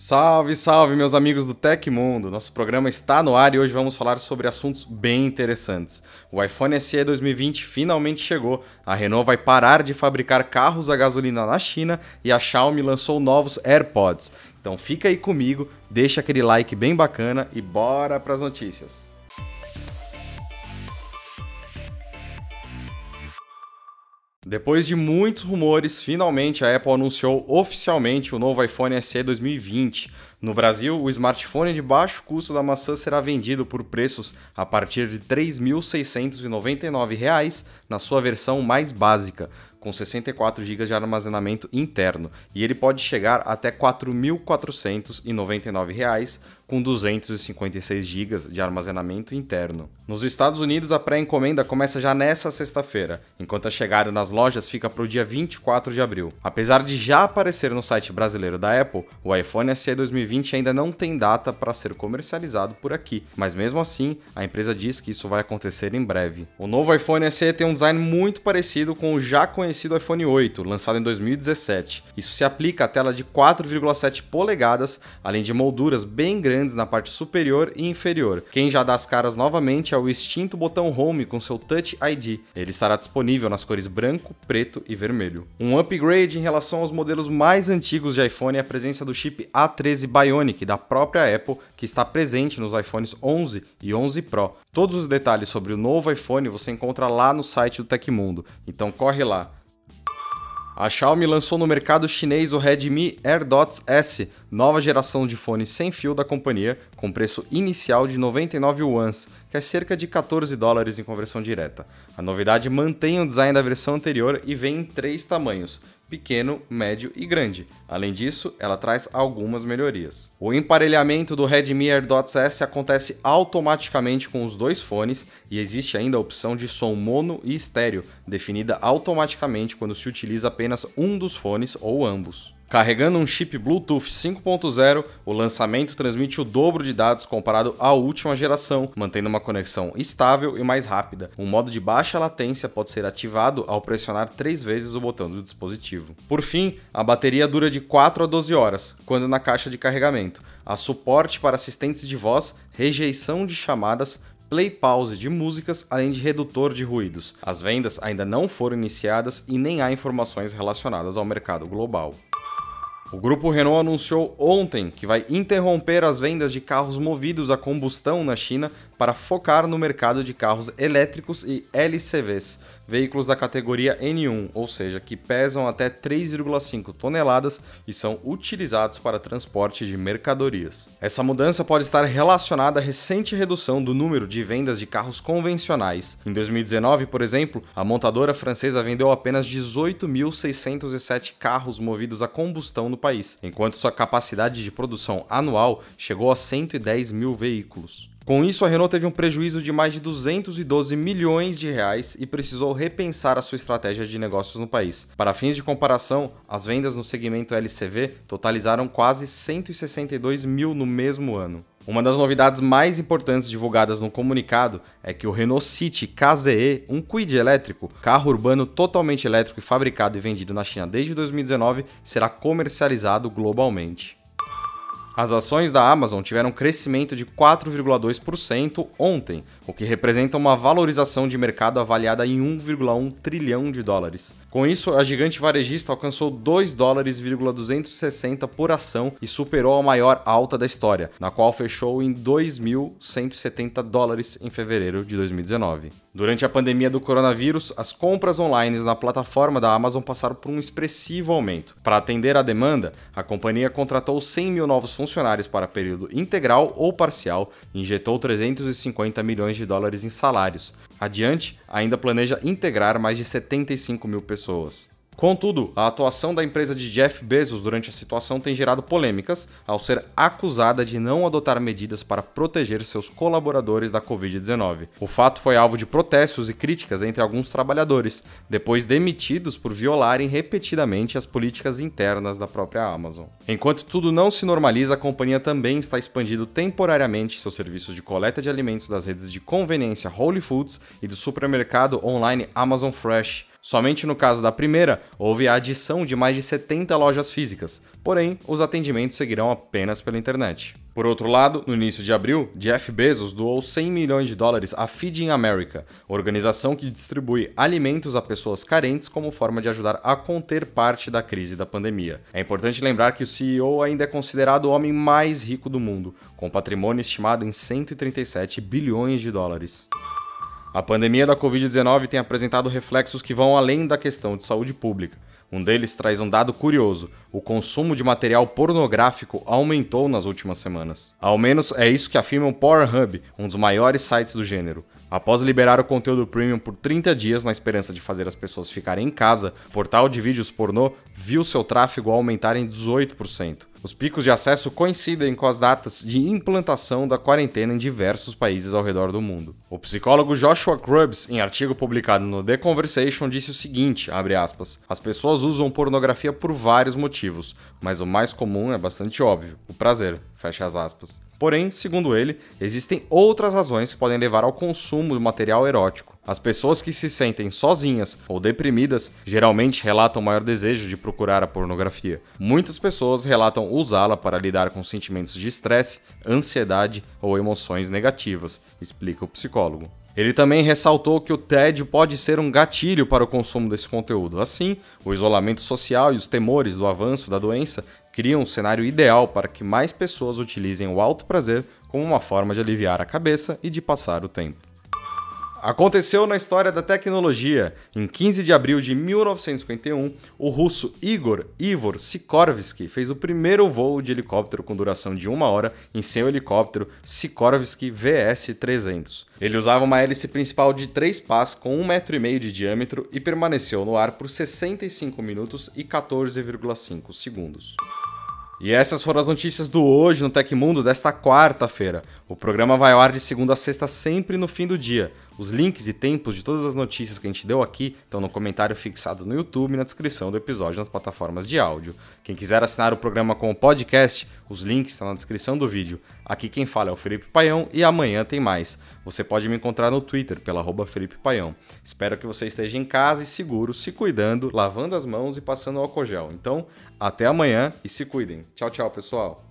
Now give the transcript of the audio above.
Salve, salve, meus amigos do Tecmundo! Nosso programa está no ar e hoje vamos falar sobre assuntos bem interessantes. O iPhone SE 2020 finalmente chegou, a Renault vai parar de fabricar carros a gasolina na China e a Xiaomi lançou novos AirPods. Então fica aí comigo, deixa aquele like bem bacana e bora para as notícias. Depois de muitos rumores, finalmente a Apple anunciou oficialmente o novo iPhone SE 2020. No Brasil, o smartphone de baixo custo da maçã será vendido por preços a partir de R$ 3.699 na sua versão mais básica, com 64 GB de armazenamento interno, e ele pode chegar até R$ 4.499 com 256 GB de armazenamento interno. Nos Estados Unidos, a pré-encomenda começa já nesta sexta-feira, enquanto a chegada nas lojas fica para o dia 24 de abril. Apesar de já aparecer no site brasileiro da Apple, o iPhone SE 2020 ainda não tem data para ser comercializado por aqui, mas mesmo assim, a empresa diz que isso vai acontecer em breve. O novo iPhone SE tem um design muito parecido com o já conhecido iPhone 8, lançado em 2017. Isso se aplica à tela de 4,7 polegadas, além de molduras bem grandes na parte superior e inferior. Quem já dá as caras novamente é o extinto botão Home com seu Touch ID. Ele estará disponível nas cores branco, preto e vermelho. Um upgrade em relação aos modelos mais antigos de iPhone é a presença do chip A13 Bionic da própria Apple, que está presente nos iPhones 11 e 11 Pro. Todos os detalhes sobre o novo iPhone você encontra lá no site do Tecmundo, então corre lá. A Xiaomi lançou no mercado chinês o Redmi AirDots S, nova geração de fone sem fio da companhia, com preço inicial de 99 yuans, que é cerca de 14 dólares em conversão direta. A novidade mantém o design da versão anterior e vem em três tamanhos: pequeno, médio e grande. Além disso, ela traz algumas melhorias. O emparelhamento do Redmi AirDots S acontece automaticamente com os dois fones e existe ainda a opção de som mono e estéreo, definida automaticamente quando se utiliza apenas um dos fones ou ambos. Carregando um chip Bluetooth 5.0, o lançamento transmite o dobro de dados comparado à última geração, mantendo uma conexão estável e mais rápida. Um modo de baixa latência pode ser ativado ao pressionar três vezes o botão do dispositivo. Por fim, a bateria dura de 4 a 12 horas, quando na caixa de carregamento. Há suporte para assistentes de voz, rejeição de chamadas, play pause de músicas, além de redutor de ruídos. As vendas ainda não foram iniciadas e nem há informações relacionadas ao mercado global. O grupo Renault anunciou ontem que vai interromper as vendas de carros movidos a combustão na China para focar no mercado de carros elétricos e LCVs, veículos da categoria N1, ou seja, que pesam até 3,5 toneladas e são utilizados para transporte de mercadorias. Essa mudança pode estar relacionada à recente redução do número de vendas de carros convencionais. Em 2019, por exemplo, a montadora francesa vendeu apenas 18.607 carros movidos a combustão no país, enquanto sua capacidade de produção anual chegou a 110 mil veículos. Com isso, a Renault teve um prejuízo de mais de 212 milhões de reais e precisou repensar a sua estratégia de negócios no país. Para fins de comparação, as vendas no segmento LCV totalizaram quase 162 mil no mesmo ano. Uma das novidades mais importantes divulgadas no comunicado é que o Renault City KZE, um Kwid elétrico, carro urbano totalmente elétrico e fabricado e vendido na China desde 2019, será comercializado globalmente. As ações da Amazon tiveram crescimento de 4,2% ontem, o que representa uma valorização de mercado avaliada em 1,1 trilhão de dólares. Com isso, a gigante varejista alcançou 2 dólares 260 por ação e superou a maior alta da história, na qual fechou em 2.170 dólares em fevereiro de 2019. Durante a pandemia do coronavírus, as compras online na plataforma da Amazon passaram por um expressivo aumento. Para atender à demanda, a companhia contratou 100 mil novos funcionários funcionários para período integral ou parcial e injetou 350 milhões de dólares em salários. Adiante, ainda planeja integrar mais de 75 mil pessoas. Contudo, a atuação da empresa de Jeff Bezos durante a situação tem gerado polêmicas ao ser acusada de não adotar medidas para proteger seus colaboradores da Covid-19. O fato foi alvo de protestos e críticas entre alguns trabalhadores, depois demitidos por violarem repetidamente as políticas internas da própria Amazon. Enquanto tudo não se normaliza, a companhia também está expandindo temporariamente seus serviços de coleta de alimentos das redes de conveniência Whole Foods e do supermercado online Amazon Fresh Somente no caso da primeira, houve a adição de mais de 70 lojas físicas, porém, os atendimentos seguirão apenas pela internet. Por outro lado, no início de abril, Jeff Bezos doou 100 milhões de dólares à Feeding America, organização que distribui alimentos a pessoas carentes como forma de ajudar a conter parte da crise da pandemia. É importante lembrar que o CEO ainda é considerado o homem mais rico do mundo, com patrimônio estimado em 137 bilhões de dólares. A pandemia da Covid-19 tem apresentado reflexos que vão além da questão de saúde pública. Um deles traz um dado curioso: o consumo de material pornográfico aumentou nas últimas semanas. Ao menos é isso que afirma o Pornhub, um dos maiores sites do gênero. Após liberar o conteúdo premium por 30 dias na esperança de fazer as pessoas ficarem em casa, o portal de vídeos pornô viu seu tráfego aumentar em 18%. Os picos de acesso coincidem com as datas de implantação da quarentena em diversos países ao redor do mundo. O psicólogo Joshua Krubbs, em artigo publicado no The Conversation, disse o seguinte, aspas, as pessoas usam pornografia por vários motivos, mas o mais comum é bastante óbvio, o prazer, fecha as aspas. Porém, segundo ele, existem outras razões que podem levar ao consumo de material erótico. As pessoas que se sentem sozinhas ou deprimidas geralmente relatam maior desejo de procurar a pornografia. Muitas pessoas relatam usá-la para lidar com sentimentos de estresse, ansiedade ou emoções negativas, explica o psicólogo. Ele também ressaltou que o TED pode ser um gatilho para o consumo desse conteúdo. Assim, o isolamento social e os temores do avanço da doença criam um cenário ideal para que mais pessoas utilizem o alto prazer como uma forma de aliviar a cabeça e de passar o tempo. Aconteceu na história da tecnologia. Em 15 de abril de 1951, o russo Igor Ivor Sikorsky fez o primeiro voo de helicóptero com duração de uma hora em seu helicóptero Sikorsky VS-300. Ele usava uma hélice principal de 3 pás com 1,5 metro de diâmetro e permaneceu no ar por 65 minutos e 14,5 segundos. E essas foram as notícias do Hoje no Tecmundo desta quarta-feira. O programa vai ao ar de segunda a sexta, sempre no fim do dia. Os links e tempos de todas as notícias que a gente deu aqui estão no comentário fixado no YouTube e na descrição do episódio nas plataformas de áudio. Quem quiser assinar o programa como podcast, os links estão na descrição do vídeo. Aqui quem fala é o Felipe Paião e amanhã tem mais. Você pode me encontrar no Twitter pela arroba Felipe Paião. Espero que você esteja em casa e seguro, se cuidando, lavando as mãos e passando álcool gel. Então, até amanhã e se cuidem. Tchau, tchau, pessoal.